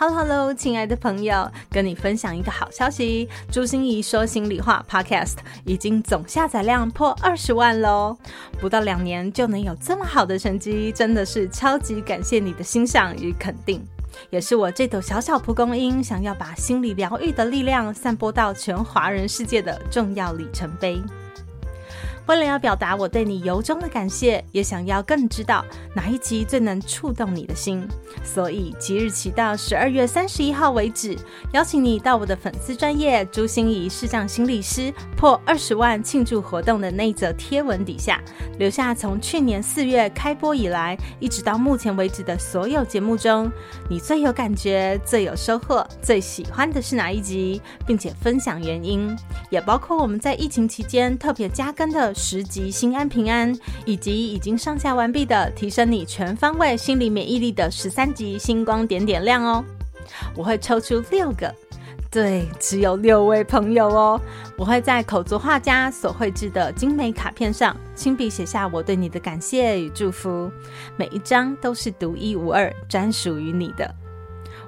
Hello Hello，亲爱的朋友，跟你分享一个好消息，朱心怡说心里话 Podcast 已经总下载量破二十万喽！不到两年就能有这么好的成绩，真的是超级感谢你的欣赏与肯定，也是我这朵小小蒲公英想要把心理疗愈的力量散播到全华人世界的重要里程碑。为了要表达我对你由衷的感谢，也想要更知道哪一集最能触动你的心，所以即日起到十二月三十一号为止，邀请你到我的粉丝专业朱心怡视障心理师破二十万庆祝活动的那则贴文底下，留下从去年四月开播以来一直到目前为止的所有节目中，你最有感觉、最有收获、最喜欢的是哪一集，并且分享原因，也包括我们在疫情期间特别加更的。十集心安平安，以及已经上架完毕的提升你全方位心理免疫力的十三集星光点点亮哦。我会抽出六个，对，只有六位朋友哦。我会在口足画家所绘制的精美卡片上亲笔写下我对你的感谢与祝福，每一张都是独一无二，专属于你的。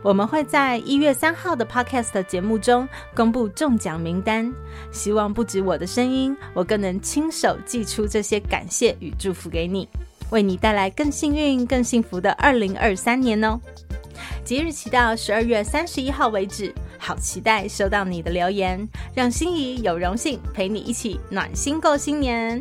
我们会在一月三号的 Podcast 节目中公布中奖名单，希望不止我的声音，我更能亲手寄出这些感谢与祝福给你，为你带来更幸运、更幸福的二零二三年哦！即日起到十二月三十一号为止，好期待收到你的留言，让心仪有荣幸陪你一起暖心过新年。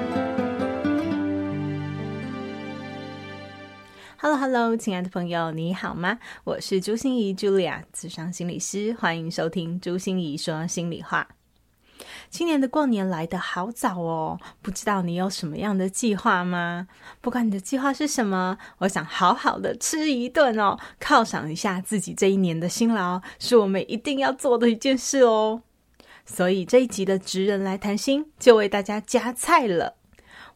Hello，Hello，亲爱的朋友，你好吗？我是朱心仪 Julia，资商心理师，欢迎收听朱心仪说心里话。今年的过年来得好早哦，不知道你有什么样的计划吗？不管你的计划是什么，我想好好的吃一顿哦，犒赏一下自己这一年的辛劳，是我们一定要做的一件事哦。所以这一集的职人来谈心，就为大家加菜了。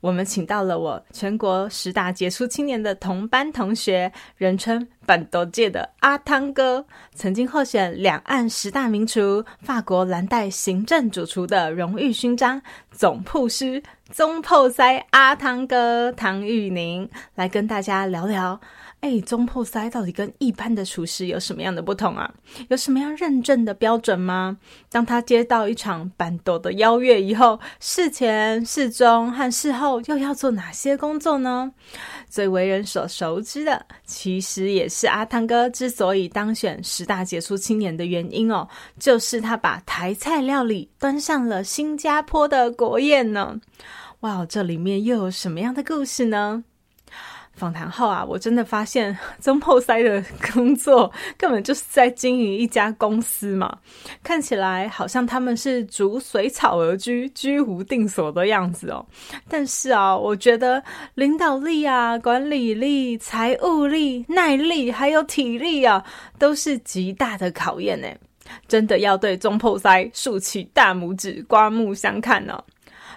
我们请到了我全国十大杰出青年的同班同学，人称办桌界的阿汤哥，曾经获选两岸十大名厨、法国蓝带行政主厨的荣誉勋章，总铺师宗铺塞阿汤哥唐玉宁，来跟大家聊聊。哎，总铺师到底跟一般的厨师有什么样的不同啊？有什么样认证的标准吗？当他接到一场办桌的邀约以后，事前、事中和事后又要做哪些工作呢？最为人所熟知的，其实也是阿汤哥之所以当选十大杰出青年的原因哦，就是他把台菜料理端上了新加坡的国宴呢。哇，这里面又有什么样的故事呢？访谈后啊，我真的发现 中破塞的工作 根本就是在经营一家公司嘛，看起来好像他们是逐水草而居、居无定所的样子哦。但是啊，我觉得领导力啊、管理力、财务力、耐力还有体力啊，都是极大的考验呢。真的要对中破塞竖起大拇指、刮目相看呢、哦。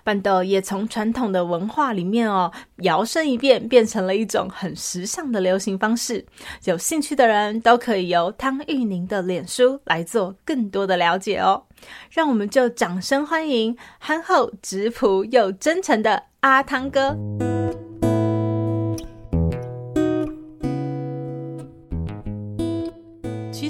办桌也从传统的文化里面哦，摇身一变，变成了一种很时尚的流行方式。有兴趣的人都可以由汤玉宁的脸书来做更多的了解哦。让我们就掌声欢迎憨厚、质朴又真诚的阿汤哥。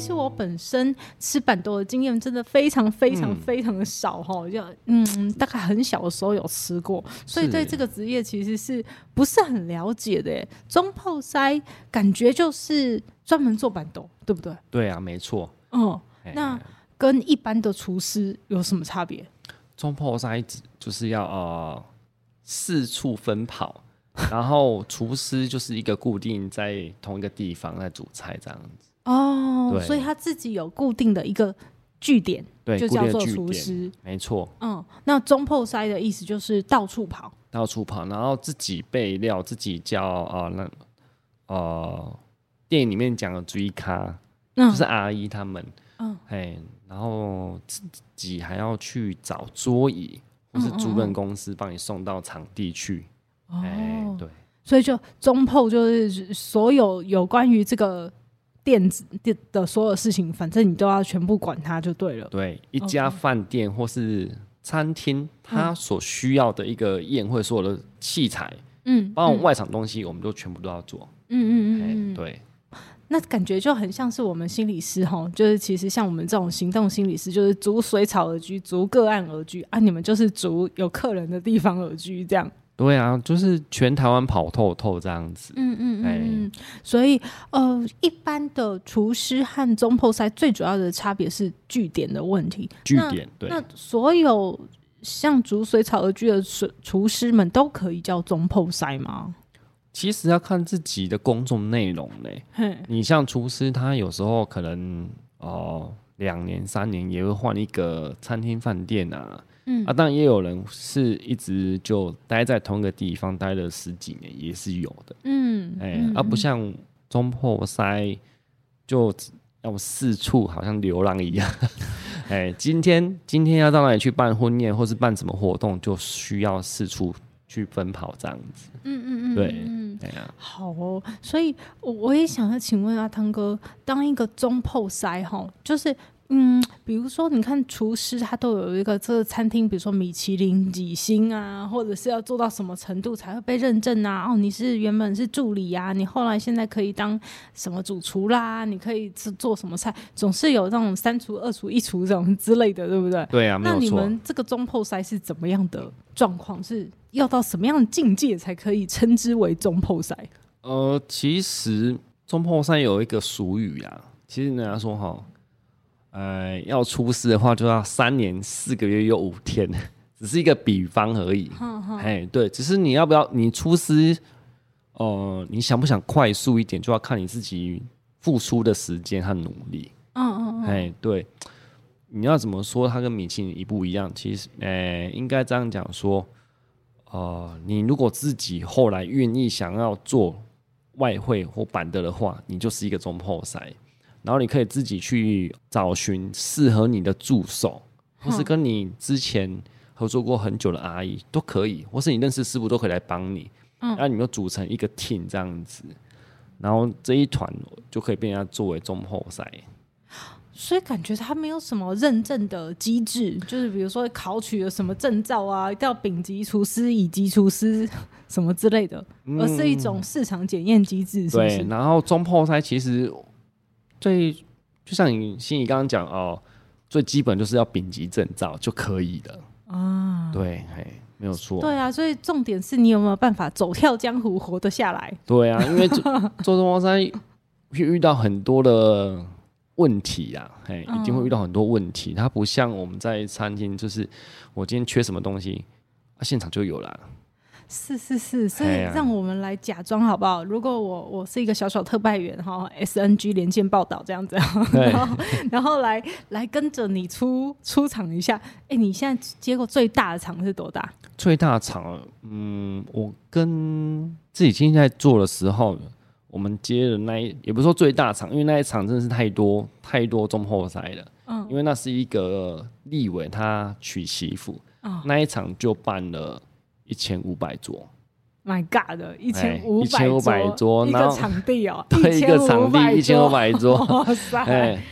实我本身吃板豆的经验真的非常非常非常的少哈、嗯，就嗯，大概很小的时候有吃过，所以对这个职业其实是不是很了解的。总铺师感觉就是专门做板豆，对不对？对啊，没错。嗯，那跟一般的厨师有什么差别？总铺师就是要呃四处奔跑，然后厨师就是一个固定在同一个地方在煮菜这样子。哦，所以他自己有固定的一个据点，对，就叫做厨师，没错。嗯，那中破塞的意思就是到处跑，到处跑，然后自己备料，自己叫啊、呃，那呃，电影里面讲的追咖，就是阿姨他们，嗯，哎，然后自己还要去找桌椅，或是租赁公司帮你送到场地去。哎、哦，对，所以就中破就是所有有关于这个电子电的所有事情，反正你都要全部管它就对了。对，一家饭店或是餐厅，它所需要的一个宴会所有的器材，嗯，包括外场东西，我们都全部都要做。嗯嗯嗯，对。那感觉就很像是我们心理师哈，就是其实像我们这种行动心理师，就是逐水草而居，逐个案而居啊。你们就是逐有客人的地方而居，这样。对啊，就是全台湾跑透透这样子。嗯嗯嗯。所以呃，一般的厨师和中破赛最主要的差别是据点的问题。据点对。那所有像逐水草而居的厨厨师们都可以叫中破赛吗？其实要看自己的工作内容嘞。你像厨师，他有时候可能哦，两年三年也会换一个餐厅饭店啊。嗯啊，当然也有人是一直就待在同一个地方待了十几年，也是有的。嗯，哎、欸，而、嗯啊、不像中破塞就要四处好像流浪一样。哎、欸，今天今天要到哪里去办婚宴，或是办什么活动，就需要四处去奔跑这样子。嗯嗯嗯，对。对啊，好哦，所以我我也想要请问阿汤哥，当一个中破塞哈，就是嗯，比如说你看厨师他都有一个这个餐厅，比如说米其林几星啊，或者是要做到什么程度才会被认证啊？哦，你是原本是助理啊，你后来现在可以当什么主厨啦？你可以做做什么菜？总是有那种三厨、二厨、一厨这种之类的，对不对？对啊。那你们这个中破赛是怎么样的状况？是？要到什么样的境界才可以称之为中破赛？呃，其实中破赛有一个俗语啊，其实人家说哈，呃，要出师的话就要三年四个月又五天，只是一个比方而已。哎，对，只是你要不要你出师，呃，你想不想快速一点，就要看你自己付出的时间和努力。嗯嗯嗯，哎，对，你要怎么说它跟米其林一不一样？其实，哎，应该这样讲说。呃，你如果自己后来愿意想要做外汇或板的的话，你就是一个总铺师。然后你可以自己去找寻适合你的助手，或是跟你之前合作过很久的阿姨都可以，或是你认识师傅都可以来帮你。嗯，然后你们组成一个 team 这样子，然后这一团就可以被人家作为中后赛。所以感觉他没有什么认证的机制，就是比如说考取了什么证照啊，一定要丙级厨师、乙级厨师什么之类的，而是一种市场检验机制是不是？对，然后中破赛其实最就像你心仪刚刚讲哦，最基本就是要丙级证照就可以了啊。对，嘿，没有错。对啊，所以重点是你有没有办法走跳江湖，活得下来？对啊，因为做 做总铺师会遇到很多的。问题呀、啊，嘿，一定会遇到很多问题。它不像我们在餐厅，就是我今天缺什么东西，啊，现场就有了。是是是，所以让我们来假装好不好？如果我我是一个小小特派员哈，SNG 连线报道这样子，然后然后来来跟着你出出场一下。哎、欸，你现在接过最大的场是多大？最大的场，嗯，我跟自己现在做的时候。我们接的那一也不是说最大场，因为那一场真的是太多太多中后赛了。嗯，因为那是一个立委他娶媳妇，嗯，那一场就办了一千五百桌。My God，一千五百桌，一个场地哦，对，一个场地一千五百桌，哇塞，哎，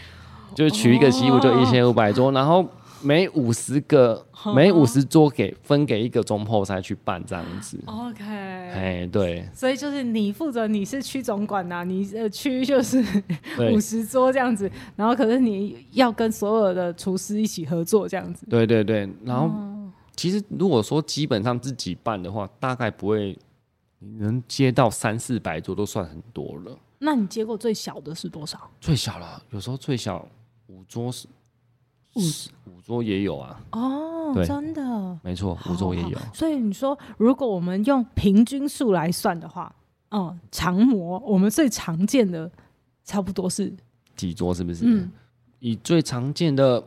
就取一个媳妇就一千五百桌，然后。每五十个，每五十桌给分给一个总铺师去办这样子。OK，哎，对。所以就是你负责，你是区总管呐、啊，你呃区就是 五十桌这样子，然后可是你要跟所有的厨师一起合作这样子。对对对，然后、哦、其实如果说基本上自己办的话，大概不会能接到三四百桌都算很多了。那你接过最小的是多少？最小了，有时候最小五桌是。五五桌也有啊！哦，真的，没错，五桌也有。所以你说，如果我们用平均数来算的话，哦，常模我们最常见的差不多是几桌？是不是？嗯，以最常见的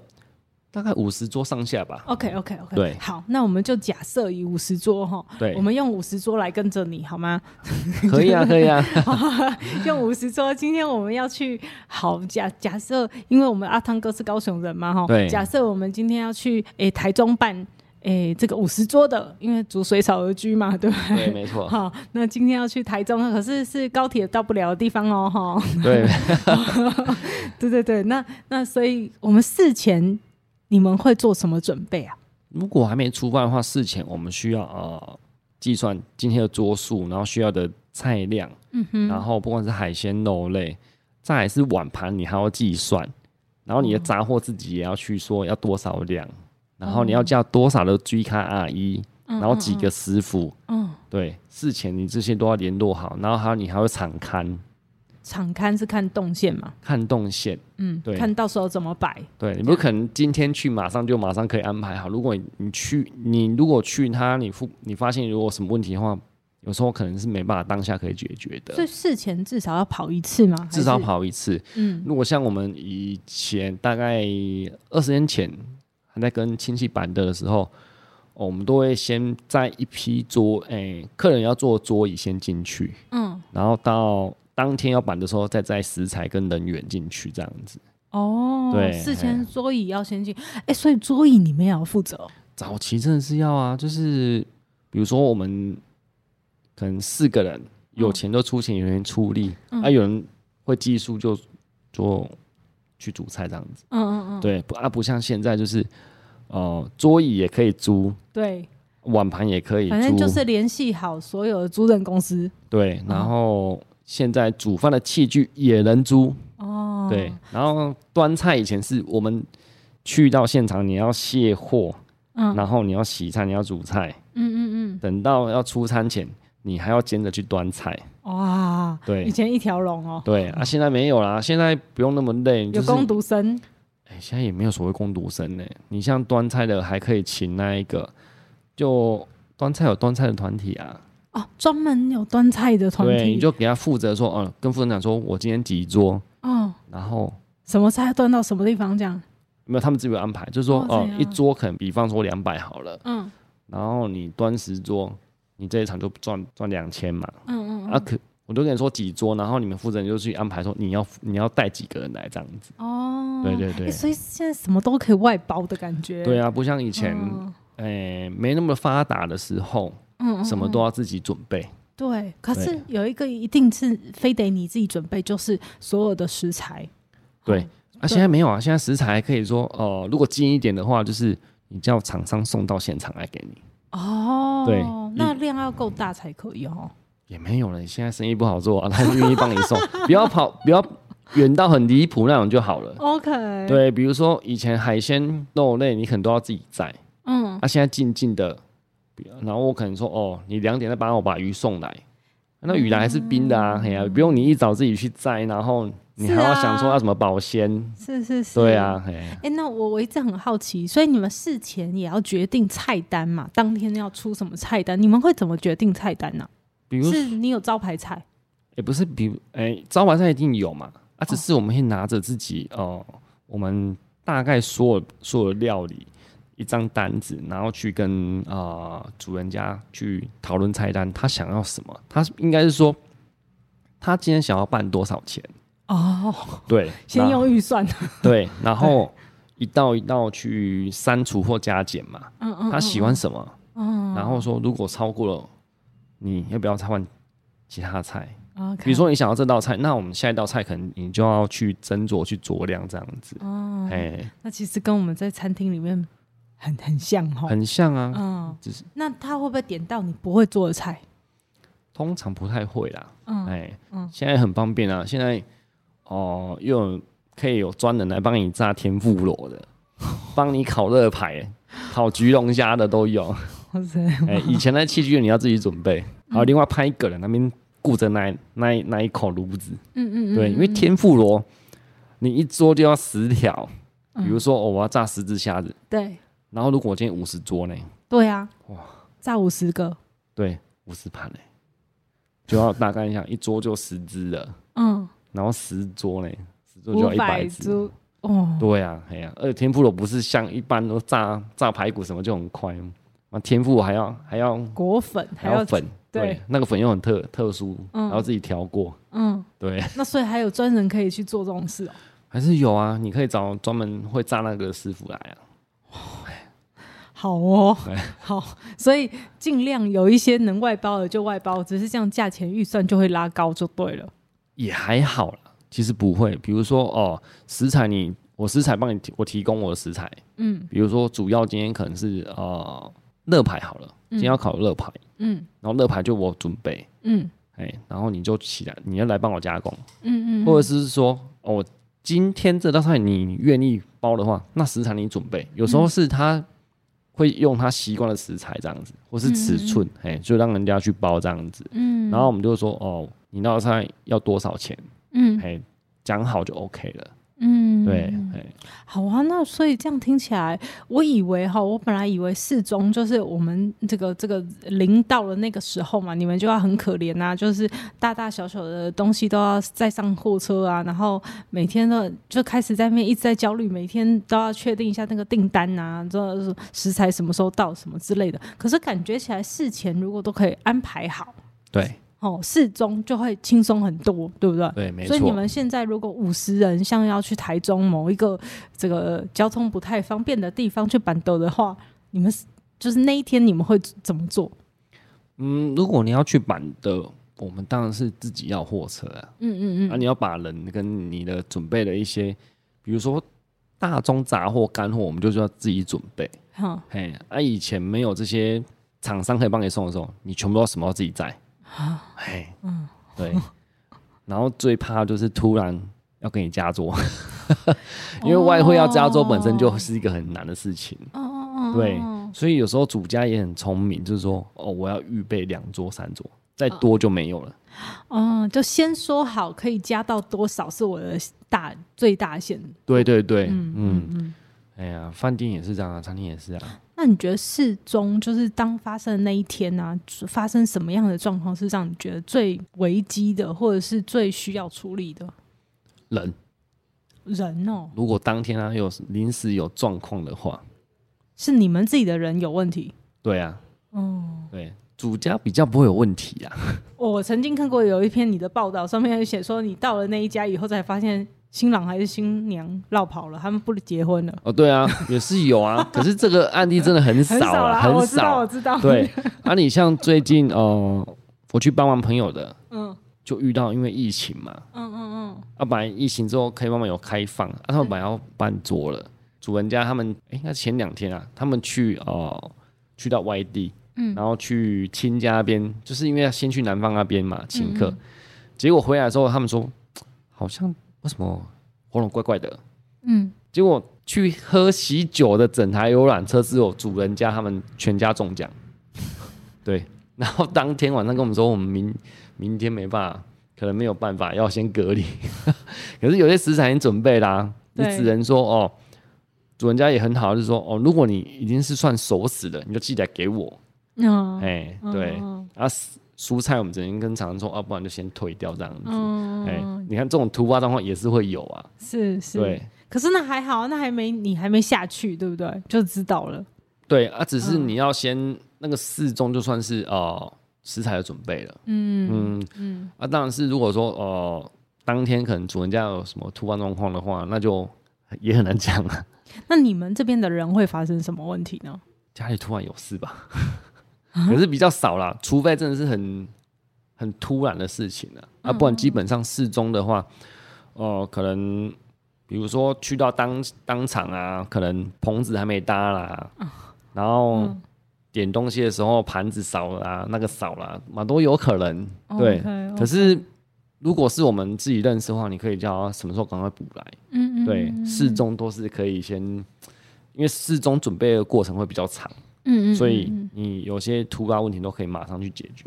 大概五十桌上下吧。OK OK OK，对，好，那我们就假设以五十桌哈，对，我们用五十桌来跟着你好吗？可以啊，可以啊，用五十桌。今天我们要去，好假假设，因为我们阿汤哥是高雄人嘛哈，对，假设我们今天要去诶、欸、台中办诶、欸、这个五十桌的，因为逐水草而居嘛，对不对？对，没错。好，那今天要去台中，可是是高铁到不了的地方哦，哈。对，对对对，那那所以我们事前。你们会做什么准备啊？如果还没出发的话，事前我们需要呃计算今天的桌数，然后需要的菜量，嗯哼，然后不管是海鲜肉类，再来是碗盘，你还要计算，然后你的杂货自己也要去说要多少量，嗯、然后你要叫多少的 G 卡阿姨，然后几个师傅，嗯，嗯，对，事前你这些都要联络好，然后还有你还会场勘。场勘是看动线嘛？看动线，嗯，对，看到时候怎么摆。对，你不可能今天去，马上就马上可以安排好。如果你，你去，你如果去他，你发你发现如果什么问题的话，有时候可能是没办法当下可以解决的。所以事前至少要跑一次吗？至少跑一次。嗯，如果像我们以前大概二十年前还在跟亲戚办的时候，哦，我们都会先在一批桌，哎、欸，客人要坐桌椅先进去，嗯，然后到。当天要办的时候，再带食材跟人员进去，这样子。哦，对，事前桌椅要先进。哎、欸，所以桌椅你们也要负责。早期真的是要啊，就是比如说我们可能四个人，有钱就出钱，有人出力，嗯、啊，有人会技术就做去煮菜这样子。嗯嗯嗯。对，不啊，不像现在就是，哦、呃，桌椅也可以租，对，碗盘也可以租，反正就是联系好所有的租赁公司。对，然后。嗯现在煮饭的器具也能租。哦，对，然后端菜以前是我们去到现场，你要卸货，嗯，然后你要洗菜，你要煮菜，嗯嗯嗯，等到要出餐前，你还要兼着去端菜，哇，对，以前一条龙哦，对啊，现在没有啦，现在不用那么累，有工读生，哎，现在也没有所谓工读生呢，你像端菜的还可以请那一个，就端菜有端菜的团体啊。哦，专门有端菜的团体，对，你就给他负责说，嗯，跟负责人讲说，我今天几桌，嗯，然后什么菜端到什么地方，这样？没有，他们自己有安排，就是说，哦，一桌可能比方说两百好了，嗯，然后你端十桌，你这一场就赚赚两千嘛，嗯嗯，啊，可我就跟你说几桌，然后你们负责人就去安排说你要你要带几个人来这样子，哦，对对对，所以现在什么都可以外包的感觉，对啊，不像以前，哎，没那么发达的时候。嗯，什么都要自己准备。对，可是有一个一定是非得你自己准备，就是所有的食材。对，啊，现在没有啊，现在食材可以说，哦，如果近一点的话，就是你叫厂商送到现场来给你。哦，对，那量要够大才可以哦。也没有了，现在生意不好做啊，他愿意帮你送，不要跑，不要远到很离谱那种就好了。OK。对，比如说以前海鲜肉类，你可能都要自己摘。嗯。啊，现在静静的。然后我可能说哦，你两点再帮我把鱼送来，那鱼来还是冰的啊，哎呀、嗯，不用你一早自己去摘，然后你还要想说要怎么保鲜，是是是，对啊，哎、欸，那我我一直很好奇，所以你们事前也要决定菜单嘛？当天要出什么菜单？你们会怎么决定菜单呢、啊？比如是你有招牌菜？也不是，比如哎、欸，招牌菜一定有嘛，啊，只是我们会拿着自己哦、呃，我们大概所有所有的料理。一张单子，然后去跟啊、呃、主人家去讨论菜单，他想要什么？他应该是说，他今天想要办多少钱？哦，对，先用预算。对，然后一道一道去删除或加减嘛。嗯嗯。他喜欢什么？嗯。然后说，如果超过了，你要不要再换其他菜。比如说你想要这道菜，那我们下一道菜可能你就要去斟酌去酌量这样子。哦。哎，那其实跟我们在餐厅里面。很很像哈，很像啊，嗯，只是那他会不会点到你不会做的菜？通常不太会啦，嗯，哎、欸，嗯，现在很方便啊，现在哦、呃，又有可以有专人来帮你炸天妇罗的，帮你烤热排、烤焗龙虾的都有。哇塞，哎、欸，以前的器具你要自己准备，然后另外派一个人那边顾着那那那一口炉子，嗯，嗯嗯，对，因为天妇罗你一桌就要十条，比如说、嗯哦、我要炸十只虾子，对。然后，如果我今天五十桌呢？对啊，哇，炸五十个，对，五十盘呢，就要大概一下，一桌就十只了，嗯，然后十桌呢，十桌就要一百只，哦，对呀、啊，哎呀、啊，而且天妇罗不是像一般都炸炸排骨什么就很快，那天妇罗还要还要裹粉，还要粉，对，对，那个粉又很特特殊，嗯、然后自己调过，嗯，对。那所以还有专人可以去做这种事哦？还是有啊，你可以找专门会炸那个师傅来啊。好哦，好，所以尽量有一些能外包的就外包，只是这样价钱预算就会拉高就对了。也还好啦，其实不会。比如说哦，食材你我食材帮你提，我提供我的食材，嗯，比如说主要今天可能是呃肋排好了，今天要烤乐排，嗯，然后乐排就我准备，嗯，哎，然后你就起来，你要来帮我加工，嗯嗯，或者是说哦，今天这道菜你愿意包的话，那食材你准备，有时候是他。会用他习惯的食材这样子，或是尺寸，哎、嗯，就让人家去包这样子。嗯，然后我们就说，哦，你那道菜要多少钱？嗯，哎，讲好就 OK 了。嗯，对，好啊，那所以这样听起来，我以为哈，我本来以为四中就是我们这个这个临到了那个时候嘛，你们就要很可怜呐，就是大大小小的东西都要再上货车啊，然后每天都就开始在那边一直在焦虑，每天都要确定一下那个订单啊，这食材什么时候到什么之类的。可是感觉起来事前如果都可以安排好，对。哦，四中就会轻松很多，对不对？对，没错。所以你们现在如果五十人，像要去台中某一个这个交通不太方便的地方去办桌的话，你们就是那一天你们会怎么做？嗯，如果你要去板的，我们当然是自己要货车啊。嗯嗯嗯。那、啊、你要把人跟你的准备的一些，比如说大宗杂货、干货，我们就是要自己准备。好、嗯，嘿，啊，以前没有这些厂商可以帮你送的时候，你全部都什么都自己载。啊，哎，嗯，对，然后最怕就是突然要给你加桌，因为外汇要加桌本身就是一个很难的事情。哦哦哦，对，所以有时候主家也很聪明，就是说，哦，我要预备两桌、三桌，再多就没有了。哦，就先说好可以加到多少是我的大最大限。对对对，嗯嗯嗯。哎呀，饭店也是这样啊，餐厅也是啊。那你觉得事中就是当发生的那一天呢、啊？发生什么样的状况是让你觉得最危机的，或者是最需要处理的？人，人哦。如果当天啊有临时有状况的话，是你们自己的人有问题？对啊，哦，对，主家比较不会有问题啊。我曾经看过有一篇你的报道，上面写说你到了那一家以后才发现。新郎还是新娘绕跑了，他们不结婚了。哦，对啊，也是有啊，可是这个案例真的很少啊，很少。我知道，我知道。对，啊，你像最近呃，我去帮忙朋友的，嗯，就遇到因为疫情嘛，嗯嗯嗯，啊，本来疫情之后可以慢慢有开放，啊，他们本来要办桌了，主人家他们，哎，那前两天啊，他们去哦、呃，去到外地，嗯，然后去亲家那边，就是因为要先去南方那边嘛，请客，嗯嗯结果回来之后，他们说好像。为什么喉咙怪怪的？嗯，结果去喝喜酒的整台游览车只有主人家他们全家中奖，对。然后当天晚上跟我们说，我们明明天没办法，可能没有办法，要先隔离。可是有些食材已经准备啦、啊，你只能说哦，主人家也很好，就是说哦，如果你已经是算熟食的，你就记得给我。嗯，哎，对，啊。蔬菜我们只能跟厂商说，啊，不然就先退掉这样子。嗯，哎、欸，你看这种突发状况也是会有啊。是是。对。可是那还好，那还没你还没下去，对不对？就知道了。对啊，只是你要先、嗯、那个四中就算是呃食材的准备了。嗯嗯嗯。啊，当然是如果说呃当天可能主人家有什么突发状况的话，那就也很难讲了。那你们这边的人会发生什么问题呢？家里突然有事吧？可是比较少啦，除非真的是很很突然的事情了啊，不然基本上适中的话，哦、呃，可能比如说去到当当场啊，可能棚子还没搭啦，然后点东西的时候盘子少了啊，那个少了嘛，都有可能。对，可是如果是我们自己认识的话，你可以叫他什么时候赶快补来。嗯嗯，对，适中都是可以先，因为适中准备的过程会比较长。嗯，嗯，嗯，所以你有些突发问题都可以马上去解决。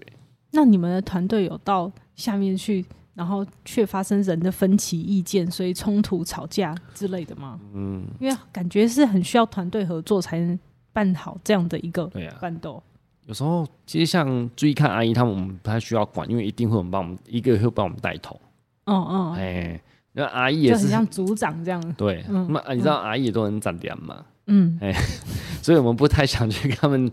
那你们的团队有到下面去，然后却发生人的分歧意见，所以冲突、吵架之类的吗？嗯，因为感觉是很需要团队合作才能办好这样的一个办桌。啊、有时候其实像注意看阿姨他们，我们不太需要管，因为一定会有人帮我们一个会帮我们带头。哦哦，哎，那阿姨也是像组长这样。对，那、你知道阿姨也都很长点嘛？嗯，哎、欸，所以我们不太想去跟他们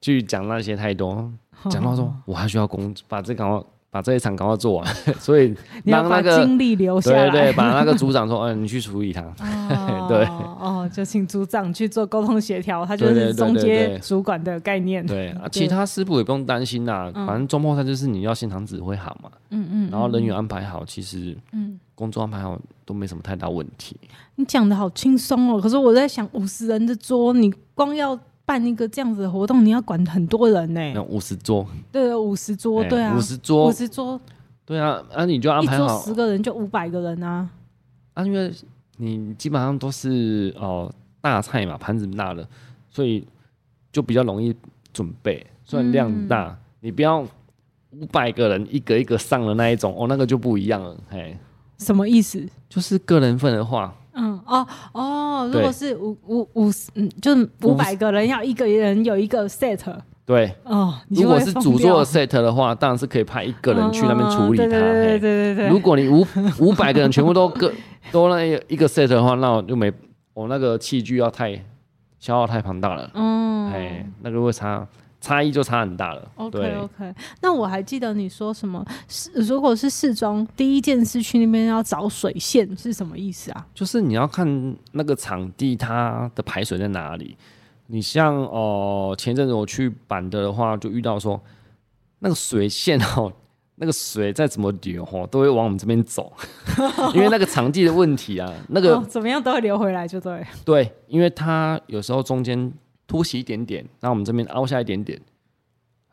去讲那些太多，讲到说我还需要工把这个。把这一场赶快做完，所以让那个精力留下来，对对，把那个组长说，嗯，你去处理他，哦 对，哦，就请组长去做沟通协调，他就是中间主管的概念。对啊，其他师傅也不用担心啦，反正中末他就是你要现场指挥好嘛，嗯嗯，然后人员安排好，其实嗯，工作安排好都没什么太大问题。你讲的好轻松哦，可是我在想五十人的桌，你光要。办一个这样子的活动，你要管很多人呢、欸。那五十桌，对，五十桌，对啊，五十桌，五十桌，对啊，那、啊、你就安排好十个人，就五百个人啊。啊，因为你基本上都是哦大菜嘛，盘子大了，所以就比较容易准备，虽然量大，嗯、你不要五百个人一个一个上的那一种哦，那个就不一样了，嘿。什么意思？就是个人份的话。嗯哦哦，如果是五五五十，嗯，就是五百个人要一个人有一个 set，对哦。如果是主桌的 set 的话，当然是可以派一个人去那边处理它。对对对对。如果你五五百个人全部都个 都那一个 set 的话，那我就没我那个器具要太消耗太庞大了。嗯，哎，那个会差。差异就差很大了。OK OK，那我还记得你说什么？是如果是试装，第一件事去那边要找水线是什么意思啊？就是你要看那个场地它的排水在哪里。你像哦、呃，前阵子我去板的的话，就遇到说那个水线哦，那个水再怎么流哦，都会往我们这边走，因为那个场地的问题啊，那个、哦、怎么样都会流回来，就对。对，因为它有时候中间。凸起一点点，那我们这边凹下一点点，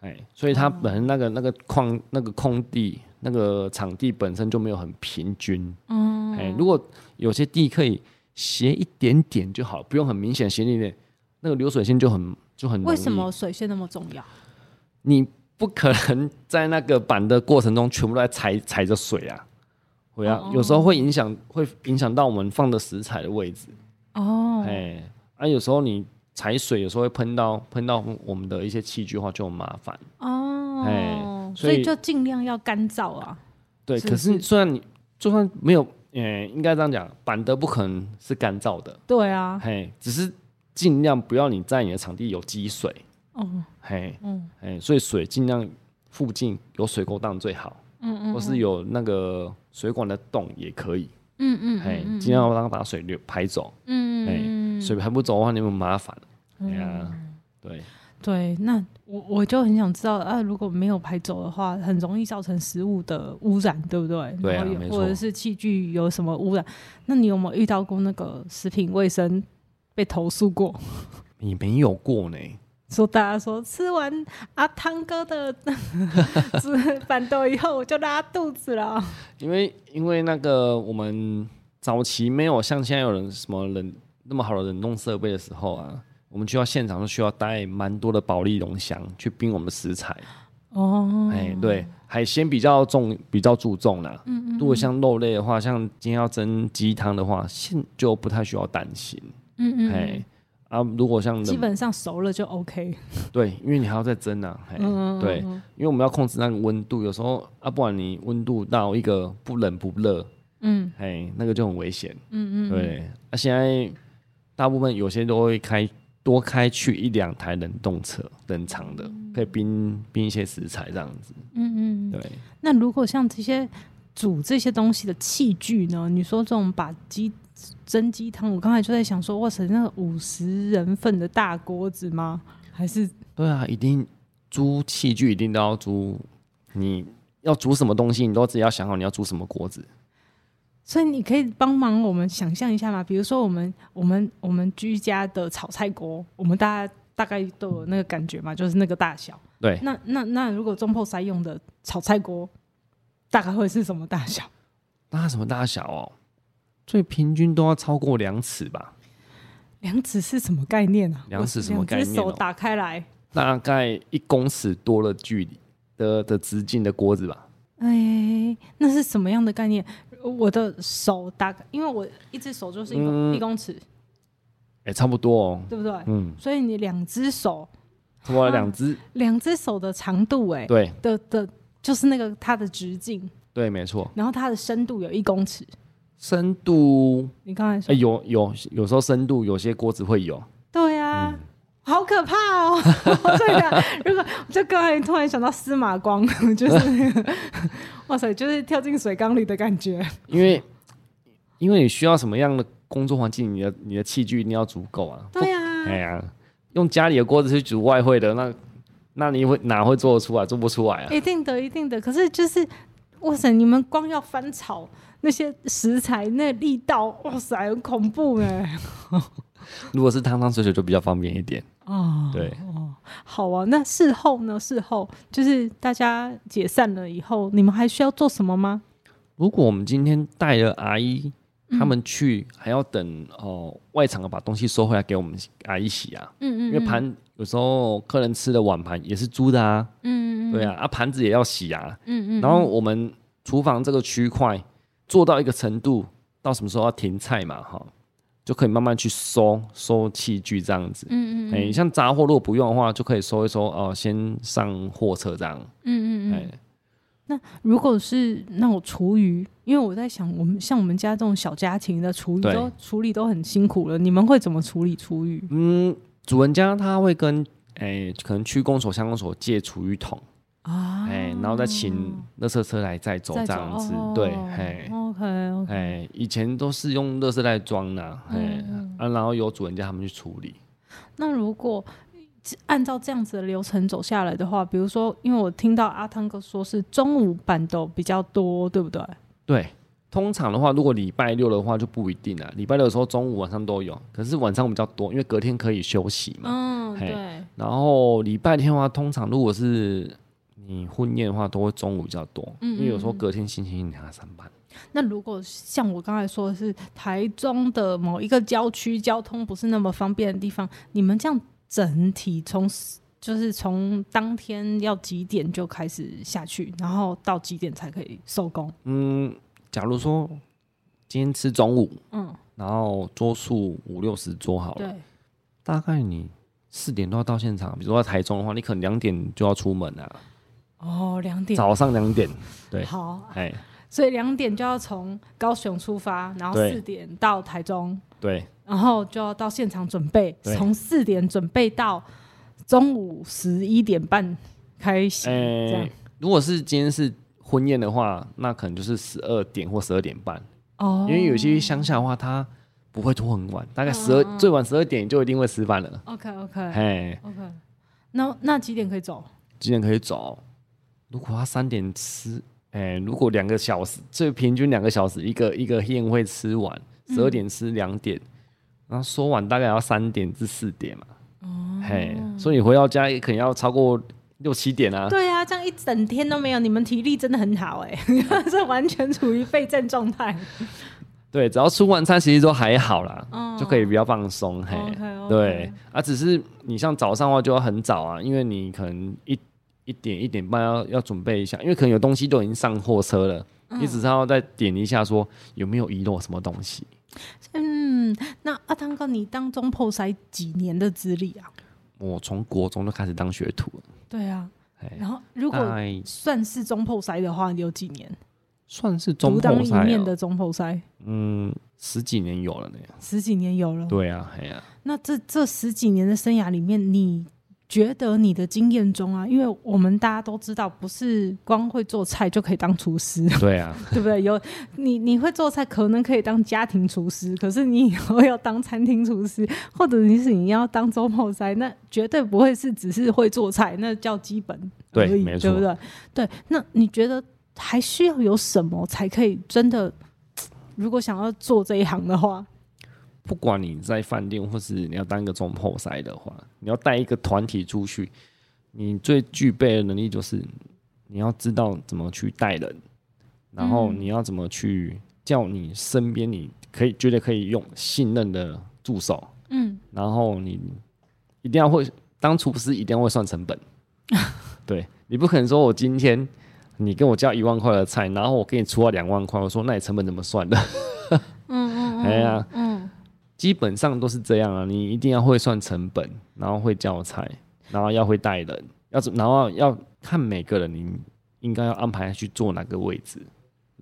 哎，所以它本身那个那个矿那个空地那个场地本身就没有很平均，嗯，哎，如果有些地可以斜一点点就好，不用很明显斜一点，那个流水线就很就很。为什么水线那么重要？你不可能在那个板的过程中全部都在踩踩着水啊，会啊，有时候会影响会影响到我们放的食材的位置，哦，哎，啊，有时候你。踩水有时候会喷到喷到我们的一些器具的话就很麻烦哦，哎，所以，就尽量要干燥啊。对，可是虽然你就算没有，呃，应该这样讲，板的不可能是干燥的。对啊，嘿，只是尽量不要你在你的场地有积水。哦，嘿，嗯，哎，所以水尽量附近有水沟当最好。嗯，嗯嗯，或是有那个水管的洞也可以。嗯嗯，嘿，尽量让它把水流排走。嗯嗯。水排不走的话，你有没有麻烦？哎呀、嗯啊，对对，那我我就很想知道啊，如果没有排走的话，很容易造成食物的污染，对不对？对啊，或者是器具有什么污染？那你有没有遇到过那个食品卫生被投诉过？你没有过呢？说大家说吃完阿汤哥的 板豆以后，我就拉肚子了。因为因为那个我们早期没有像现在有人什么人。那么好的冷冻设备的时候啊，我们去到现场都需要带蛮多的保利龙箱去冰我们的食材。哦，哎，对，海鲜比较重，比较注重啦。嗯，嗯嗯。如果像肉类的话，像今天要蒸鸡汤的话，现就不太需要担心。嗯嗯。哎，啊，如果像基本上熟了就 OK。对，因为你还要再蒸啊。嗯，嗯，嗯。对，因为我们要控制那个温度，有时候啊，不然你温度到一个不冷不热，嗯，哎，那个就很危险。嗯嗯。对，啊，现在。大部分有些都会开多开去一两台冷冻车，冷藏的可以冰冰一些食材这样子。嗯嗯，对。那如果像这些煮这些东西的器具呢？你说这种把鸡蒸鸡汤，我刚才就在想说，哇塞，那个五十人份的大锅子吗？还是？对啊，一定租器具，一定都要租。你要煮什么东西，你都自己要想好你要煮什么锅子。所以你可以帮忙我们想象一下吗？比如说我们我们我们居家的炒菜锅，我们大家大概都有那个感觉嘛，就是那个大小。对。那那那如果中破塞用的炒菜锅，大概会是什么大小？那什么大小哦？最平均都要超过两尺吧？两尺是什么概念啊？两尺什么概念？手打开来，大概一公尺多的距离的的直径的锅子吧？哎，那是什么样的概念？我的手大概，因为我一只手就是一公、嗯、一公尺，哎、欸，差不多哦，对不对？嗯，所以你两只手，我两只，两只手的长度、欸，哎，对，的的，就是那个它的直径，对，没错。然后它的深度有一公尺，深度，你刚才说、欸、有有有时候深度有些锅子会有。对啊，嗯、好可怕哦！对啊，如果就刚才突然想到司马光，就是那个，哇塞，就是跳进水缸里的感觉。因为因为你需要什么样的工作环境，你的你的器具一定要足够啊。对啊，哎呀，用家里的锅子去煮外汇的，那那你会哪会做得出来？做不出来啊！一定的，一定的。可是就是，哇塞，你们光要翻炒。那些食材，那力道，哇塞，很恐怖哎！如果是汤汤水水就比较方便一点哦。对哦，好啊。那事后呢？事后就是大家解散了以后，你们还需要做什么吗？如果我们今天带了阿姨他们去，还要等哦、呃、外场的把东西收回来给我们阿姨洗啊。嗯，嗯嗯。因为盘有时候客人吃的碗盘也是租的啊。嗯嗯。对啊，啊盘子也要洗啊。嗯嗯。然后我们厨房这个区块。做到一个程度，到什么时候要停菜嘛？哈，就可以慢慢去收收器具这样子。嗯嗯哎、欸，像杂货如果不用的话，就可以收一收哦、呃，先上货车这样。嗯嗯哎，欸、那如果是那种厨余，因为我在想，我们像我们家这种小家庭的厨余都处理都很辛苦了，你们会怎么处理厨余？嗯，主人家他会跟哎、欸，可能区公所、乡公所借厨余桶。啊，哎，然后再请垃圾车来再走这样子，对，嘿，OK 哎，以前都是用垃圾袋装的，哎，啊，然后由主人家他们去处理。那如果按照这样子的流程走下来的话，比如说，因为我听到阿汤哥说是中午办桌比较多，对不对？对，通常的话，如果礼拜六的话就不一定了。礼拜六的时候中午晚上都有，可是晚上比较多，因为隔天可以休息嘛。嗯，对。然后礼拜天的话，通常如果是你婚宴的话，都会中午比较多，嗯嗯，因为有时候隔天星期一你还要上班。那如果像我刚才说的是台中的某一个郊区，交通不是那么方便的地方，你们这样整体从就是从当天要几点就开始下去，然后到几点才可以收工？嗯，假如说今天吃中午，嗯，然后桌数五六十桌好了，对，大概你四点都要到现场。比如说在台中的话，你可能两点就要出门啊。哦，两点，早上两点，对，好，哎，所以两点就要从高雄出发，然后四点到台中，对，然后就要到现场准备，从四点准备到中午十一点半开始，欸、这样。如果是今天是婚宴的话，那可能就是十二点或十二点半，哦，因为有些乡下的话，他不会拖很晚，大概十二、嗯、最晚十二点就一定会吃饭了。OK OK，哎，OK，那那几点可以走？几点可以走？如果他三点吃，哎、欸，如果两个小时，最平均两个小时，一个一个宴会吃完，十二点吃两点，嗯、然后说完大概要三点至四点嘛。哦，嘿，所以你回到家也可能要超过六七点啊。对啊，这样一整天都没有，你们体力真的很好哎、欸，这完全处于备战状态。对，只要吃完餐其实都还好啦，哦、就可以比较放松。嘿，okay, okay 对，啊，只是你像早上的话就要很早啊，因为你可能一。一点一点半要要准备一下，因为可能有东西都已经上货车了，嗯、你只是要再点一下说有没有遗漏什么东西。嗯，那阿汤哥，你当中破塞几年的资历啊？我从国中就开始当学徒了。对啊，然后如果算是中破塞的话，你有几年？算是中破塞、喔、面的中破塞。嗯，十几年有了呢。十几年有了。对啊，哎呀、啊。那这这十几年的生涯里面，你？觉得你的经验中啊，因为我们大家都知道，不是光会做菜就可以当厨师。对啊，对不对？有你，你会做菜，可能可以当家庭厨师，可是你以后要当餐厅厨师，或者你是你要当周末菜，那绝对不会是只是会做菜，那叫基本而已，对，没错，对不对？对，那你觉得还需要有什么才可以真的？如果想要做这一行的话？不管你在饭店，或是你要当一个总破塞的话，你要带一个团体出去，你最具备的能力就是你要知道怎么去带人，然后你要怎么去叫你身边你可以觉得可以用信任的助手，嗯，然后你一定要会当厨师，一定要会算成本，对，你不可能说我今天你跟我叫一万块的菜，然后我给你出了两万块，我说那你成本怎么算的？嗯嗯嗯，哎呀，嗯。基本上都是这样啊，你一定要会算成本，然后会教材，然后要会带人，要然后要看每个人，你应该要安排去坐哪个位置，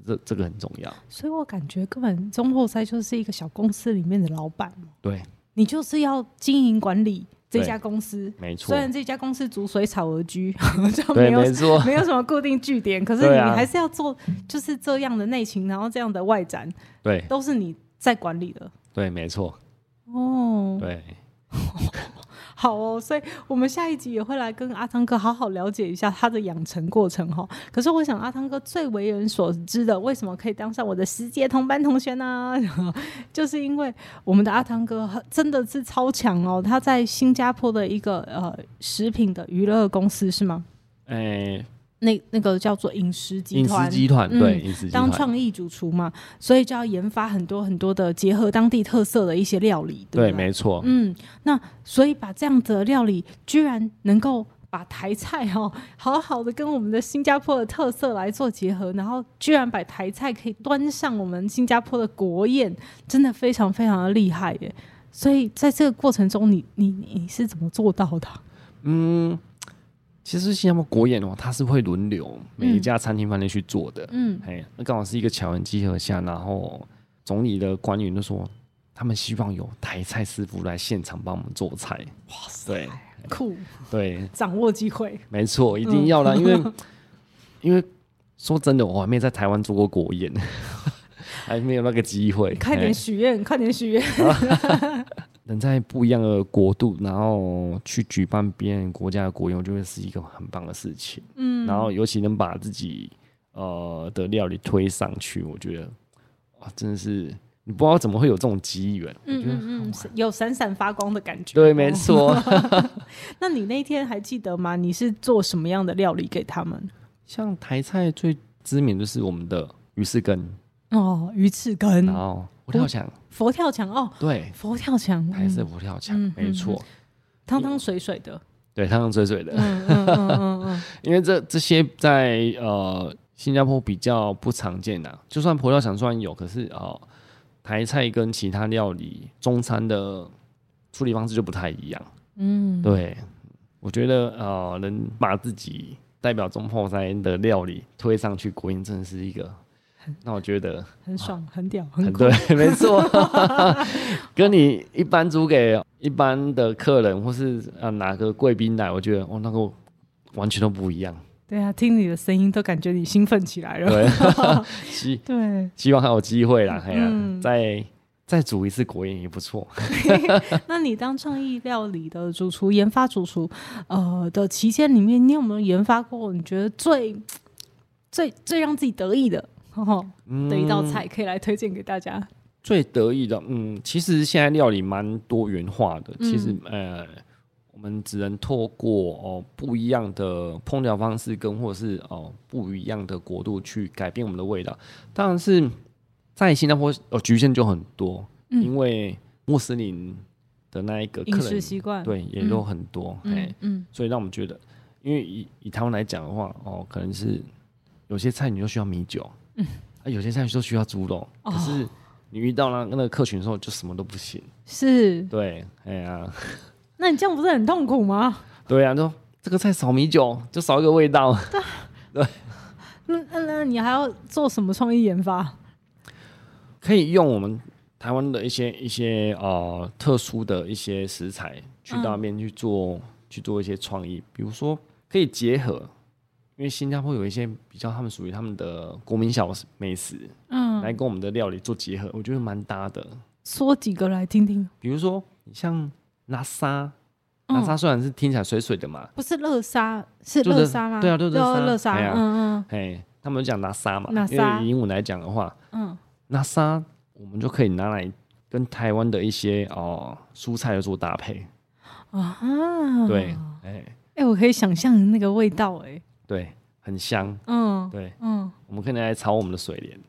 这这个很重要。所以我感觉根本中后塞就是一个小公司里面的老板。对，你就是要经营管理这家公司，没错。虽然这家公司逐水草而居，就没有没有什么固定据点，可是你还是要做就是这样的内勤，然后这样的外展，对，都是你在管理的。对，没错。哦，对。好哦，所以我们下一集也会来跟阿汤哥好好了解一下他的养成过程哈。可是我想阿汤哥最为人所知的，为什么可以当上我的十届同班同学呢？就是因为我们的阿汤哥真的是超强哦，他在新加坡的一个呃食品的娱乐公司是吗？哎、欸。那那个叫做饮食集团，饮食集团对，饮食集团当创意主厨嘛，所以就要研发很多很多的结合当地特色的一些料理，对，对，没错。嗯，那所以把这样子的料理，居然能够把台菜哦，好好的跟我们的新加坡的特色来做结合，然后居然把台菜可以端上我们新加坡的国宴，真的非常非常的厉害耶！所以在这个过程中你，你你你是怎么做到的？嗯。其实新加坡国宴的话，它是会轮流每一家餐厅饭店去做的。嗯，哎，那刚好是一个巧人集合下，然后总理的官员就说，他们希望有台菜师傅来现场帮我们做菜。哇塞，对，酷，对，掌握机会，没错，一定要啦，嗯、因为 因为说真的，我还没在台湾做过国宴，还没有那个机会。快点许愿，快点许愿。能在不一样的国度，然后去举办别人国家的国宴，我觉得是一个很棒的事情。嗯，然后尤其能把自己呃的料理推上去，我觉得哇，真的是你不知道怎么会有这种机缘。嗯嗯嗯，有闪闪发光的感觉。对，没错。那你那天还记得吗？你是做什么样的料理给他们？像台菜最知名的是我们的鱼翅羹哦，鱼翅羹，然后佛跳墙。佛跳墙哦，对，佛跳墙，还是佛跳墙，嗯、没错，汤汤水水的，对，汤汤水水的，嗯嗯嗯 因为这这些在呃新加坡比较不常见的，就算佛跳墙虽然有，可是哦、呃，台菜跟其他料理中餐的处理方式就不太一样，嗯，对，我觉得呃能把自己代表中破山的料理推上去国营，真的是一个。那我觉得很爽，很屌，很对，没错。跟你一般租给一般的客人，或是啊哪个贵宾来，我觉得哦那个完全都不一样。对啊，听你的声音都感觉你兴奋起来了。对，希对，希望还有机会啦。哎呀、嗯，再再煮一次国宴也不错。那你当创意料理的主厨、研发主厨呃的期间里面，你有没有研发过你觉得最最最让自己得意的？哦，的一道菜可以来推荐给大家。嗯、最得意的，嗯，其实现在料理蛮多元化的。嗯、其实，呃，我们只能透过哦不一样的烹调方式，跟或者是哦不一样的国度去改变我们的味道。当然是在新加坡哦局限就很多，嗯、因为穆斯林的那一个饮食习惯对也都很多，嗯嗯，所以让我们觉得，因为以以台湾来讲的话，哦，可能是有些菜你就需要米酒。嗯，啊，有些菜都需要猪肉，哦、可是你遇到那那个客群的时候，就什么都不行。是，对，哎呀、啊，那你这样不是很痛苦吗？对呀、啊，就这个菜少米酒，就少一个味道。对，对 那那那你还要做什么创意研发？可以用我们台湾的一些一些呃特殊的一些食材，去到那边去做、嗯、去做一些创意，比如说可以结合。因为新加坡有一些比较，他们属于他们的国民小美食，嗯，来跟我们的料理做结合，我觉得蛮搭的。说几个来听听。比如说，像拉沙，拉沙虽然是听起来水水的嘛，不是乐沙，是乐沙吗？对啊，就是乐沙。嗯嗯，哎，他们讲拉沙嘛。因为以英文来讲的话，嗯，拉沙我们就可以拿来跟台湾的一些哦蔬菜做搭配啊。对，哎哎，我可以想象那个味道，哎。对，很香。嗯，对，嗯，我们可以来炒我们的水莲。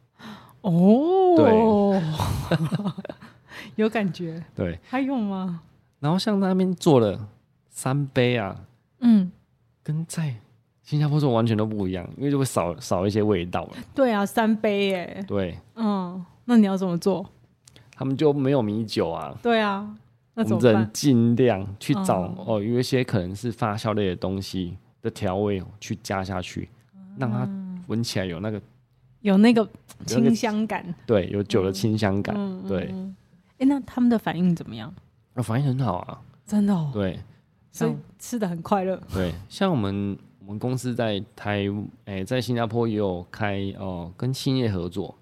哦，对，有感觉。对，还有吗？然后像那边做了三杯啊，嗯，跟在新加坡做完全都不一样，因为就会少少一些味道了。对啊，三杯耶。对，嗯，那你要怎么做？他们就没有米酒啊。对啊，那怎么办？我们只能尽量去找哦，有一些可能是发酵类的东西。的调味去加下去，让它闻起来有那个有那个清香感，对，有酒的清香感，嗯对。哎、欸，那他们的反应怎么样？啊，反应很好啊，真的、哦。对，所以吃的很快乐。对，像我们我们公司在台，哎、欸，在新加坡也有开哦、呃，跟兴业合作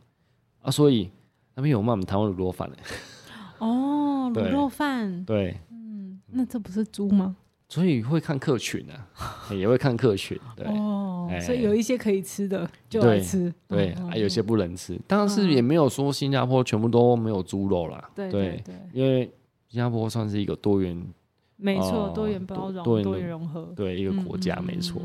啊，所以那边有卖我们台湾卤肉饭的。哦，卤肉饭。对。嗯，那这不是猪吗？所以会看客群啊，也会看客群，对哦，欸、所以有一些可以吃的就来吃，对，还有些不能吃。当然是也没有说新加坡全部都没有猪肉啦，对对，对，因为新加坡算是一个多元。没错，多元包容，多元融合，对一个国家，嗯、没错。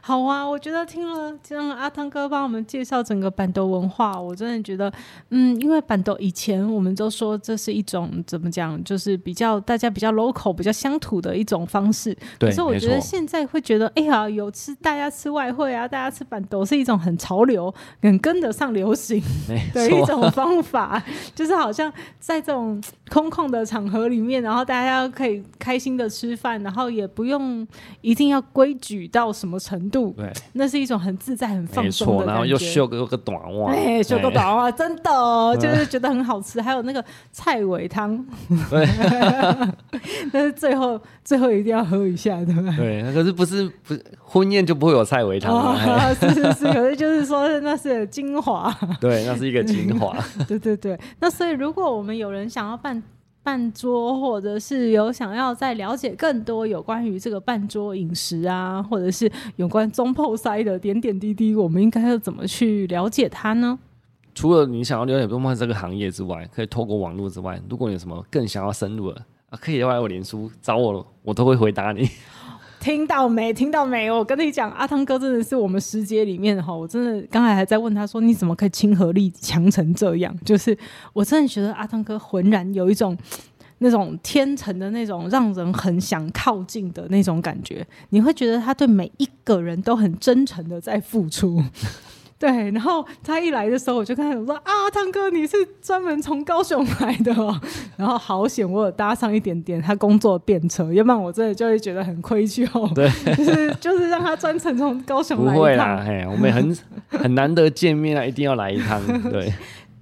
好啊，我觉得听了这样阿汤哥帮我们介绍整个板豆文化，我真的觉得，嗯，因为板豆以前我们都说这是一种怎么讲，就是比较大家比较 local、比较乡土的一种方式。对，可是我觉得现在会觉得，哎呀，有吃大家吃外汇啊，大家吃板豆是一种很潮流、很跟得上流行 的一种方法，就是好像在这种空旷的场合里面，然后大家可以。开心的吃饭，然后也不用一定要规矩到什么程度，对，那是一种很自在、很放松的。然后又秀个个短袜，哎，秀个短袜，真的就是觉得很好吃。还有那个菜尾汤，对，但是最后最后一定要喝一下，对吧？对，可是不是不是婚宴就不会有菜尾汤、哦、是是是，可是就是说那是精华，对，那是一个精华，对对对。那所以如果我们有人想要办。半桌，或者是有想要再了解更多有关于这个办桌饮食啊，或者是有关总铺师的点点滴滴，我们应该要怎么去了解它呢？除了你想要了解总铺这个行业之外，可以透过网络之外，如果你有什么更想要深入的啊，可以来我脸书找我，我都会回答你。听到没？听到没？我跟你讲，阿汤哥真的是我们师姐里面哈，我真的刚才还在问他说，你怎么可以亲和力强成这样？就是我真的觉得阿汤哥浑然有一种那种天成的那种让人很想靠近的那种感觉，你会觉得他对每一个人都很真诚的在付出。对，然后他一来的时候，我就跟他说：“啊，汤哥，你是专门从高雄来的哦。”然后好险，我有搭上一点点他工作便车，要不然我真的就会觉得很亏欠哦。对，就是就是让他专程从高雄来一趟。不会啦，嘿，我们很 很难得见面啊，一定要来一趟。对，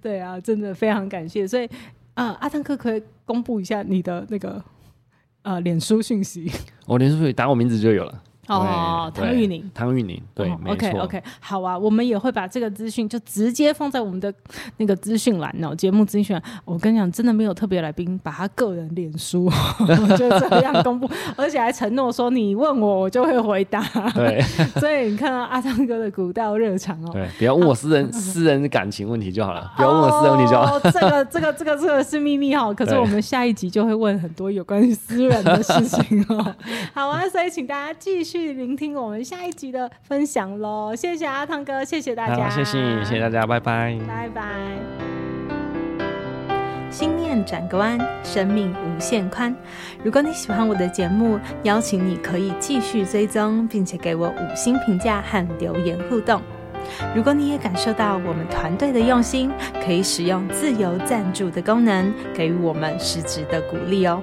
对啊，真的非常感谢。所以啊、呃，阿汤哥可以公布一下你的那个呃脸书讯息。我脸书打我名字就有了。哦，唐玉宁，唐玉宁，对、哦、，OK OK，好啊，我们也会把这个资讯就直接放在我们的那个资讯栏哦，节目资讯栏。我跟你讲，真的没有特别来宾把他个人脸书 就这样公布，而且还承诺说你问我，我就会回答。对，所以你看到阿汤哥的古道热肠哦，对，不要问我私人、啊、私人感情问题就好了，不要问我私人问题就好。哦，这个这个这个这个是秘密哈，可是我们下一集就会问很多有关于私人的事情哦。好啊，所以请大家继续。去聆听我们下一集的分享喽！谢谢阿汤哥，谢谢大家，谢谢，谢谢大家，拜拜，拜拜。心念转个弯，生命无限宽。如果你喜欢我的节目，邀请你可以继续追踪，并且给我五星评价和留言互动。如果你也感受到我们团队的用心，可以使用自由赞助的功能，给予我们实质的鼓励哦。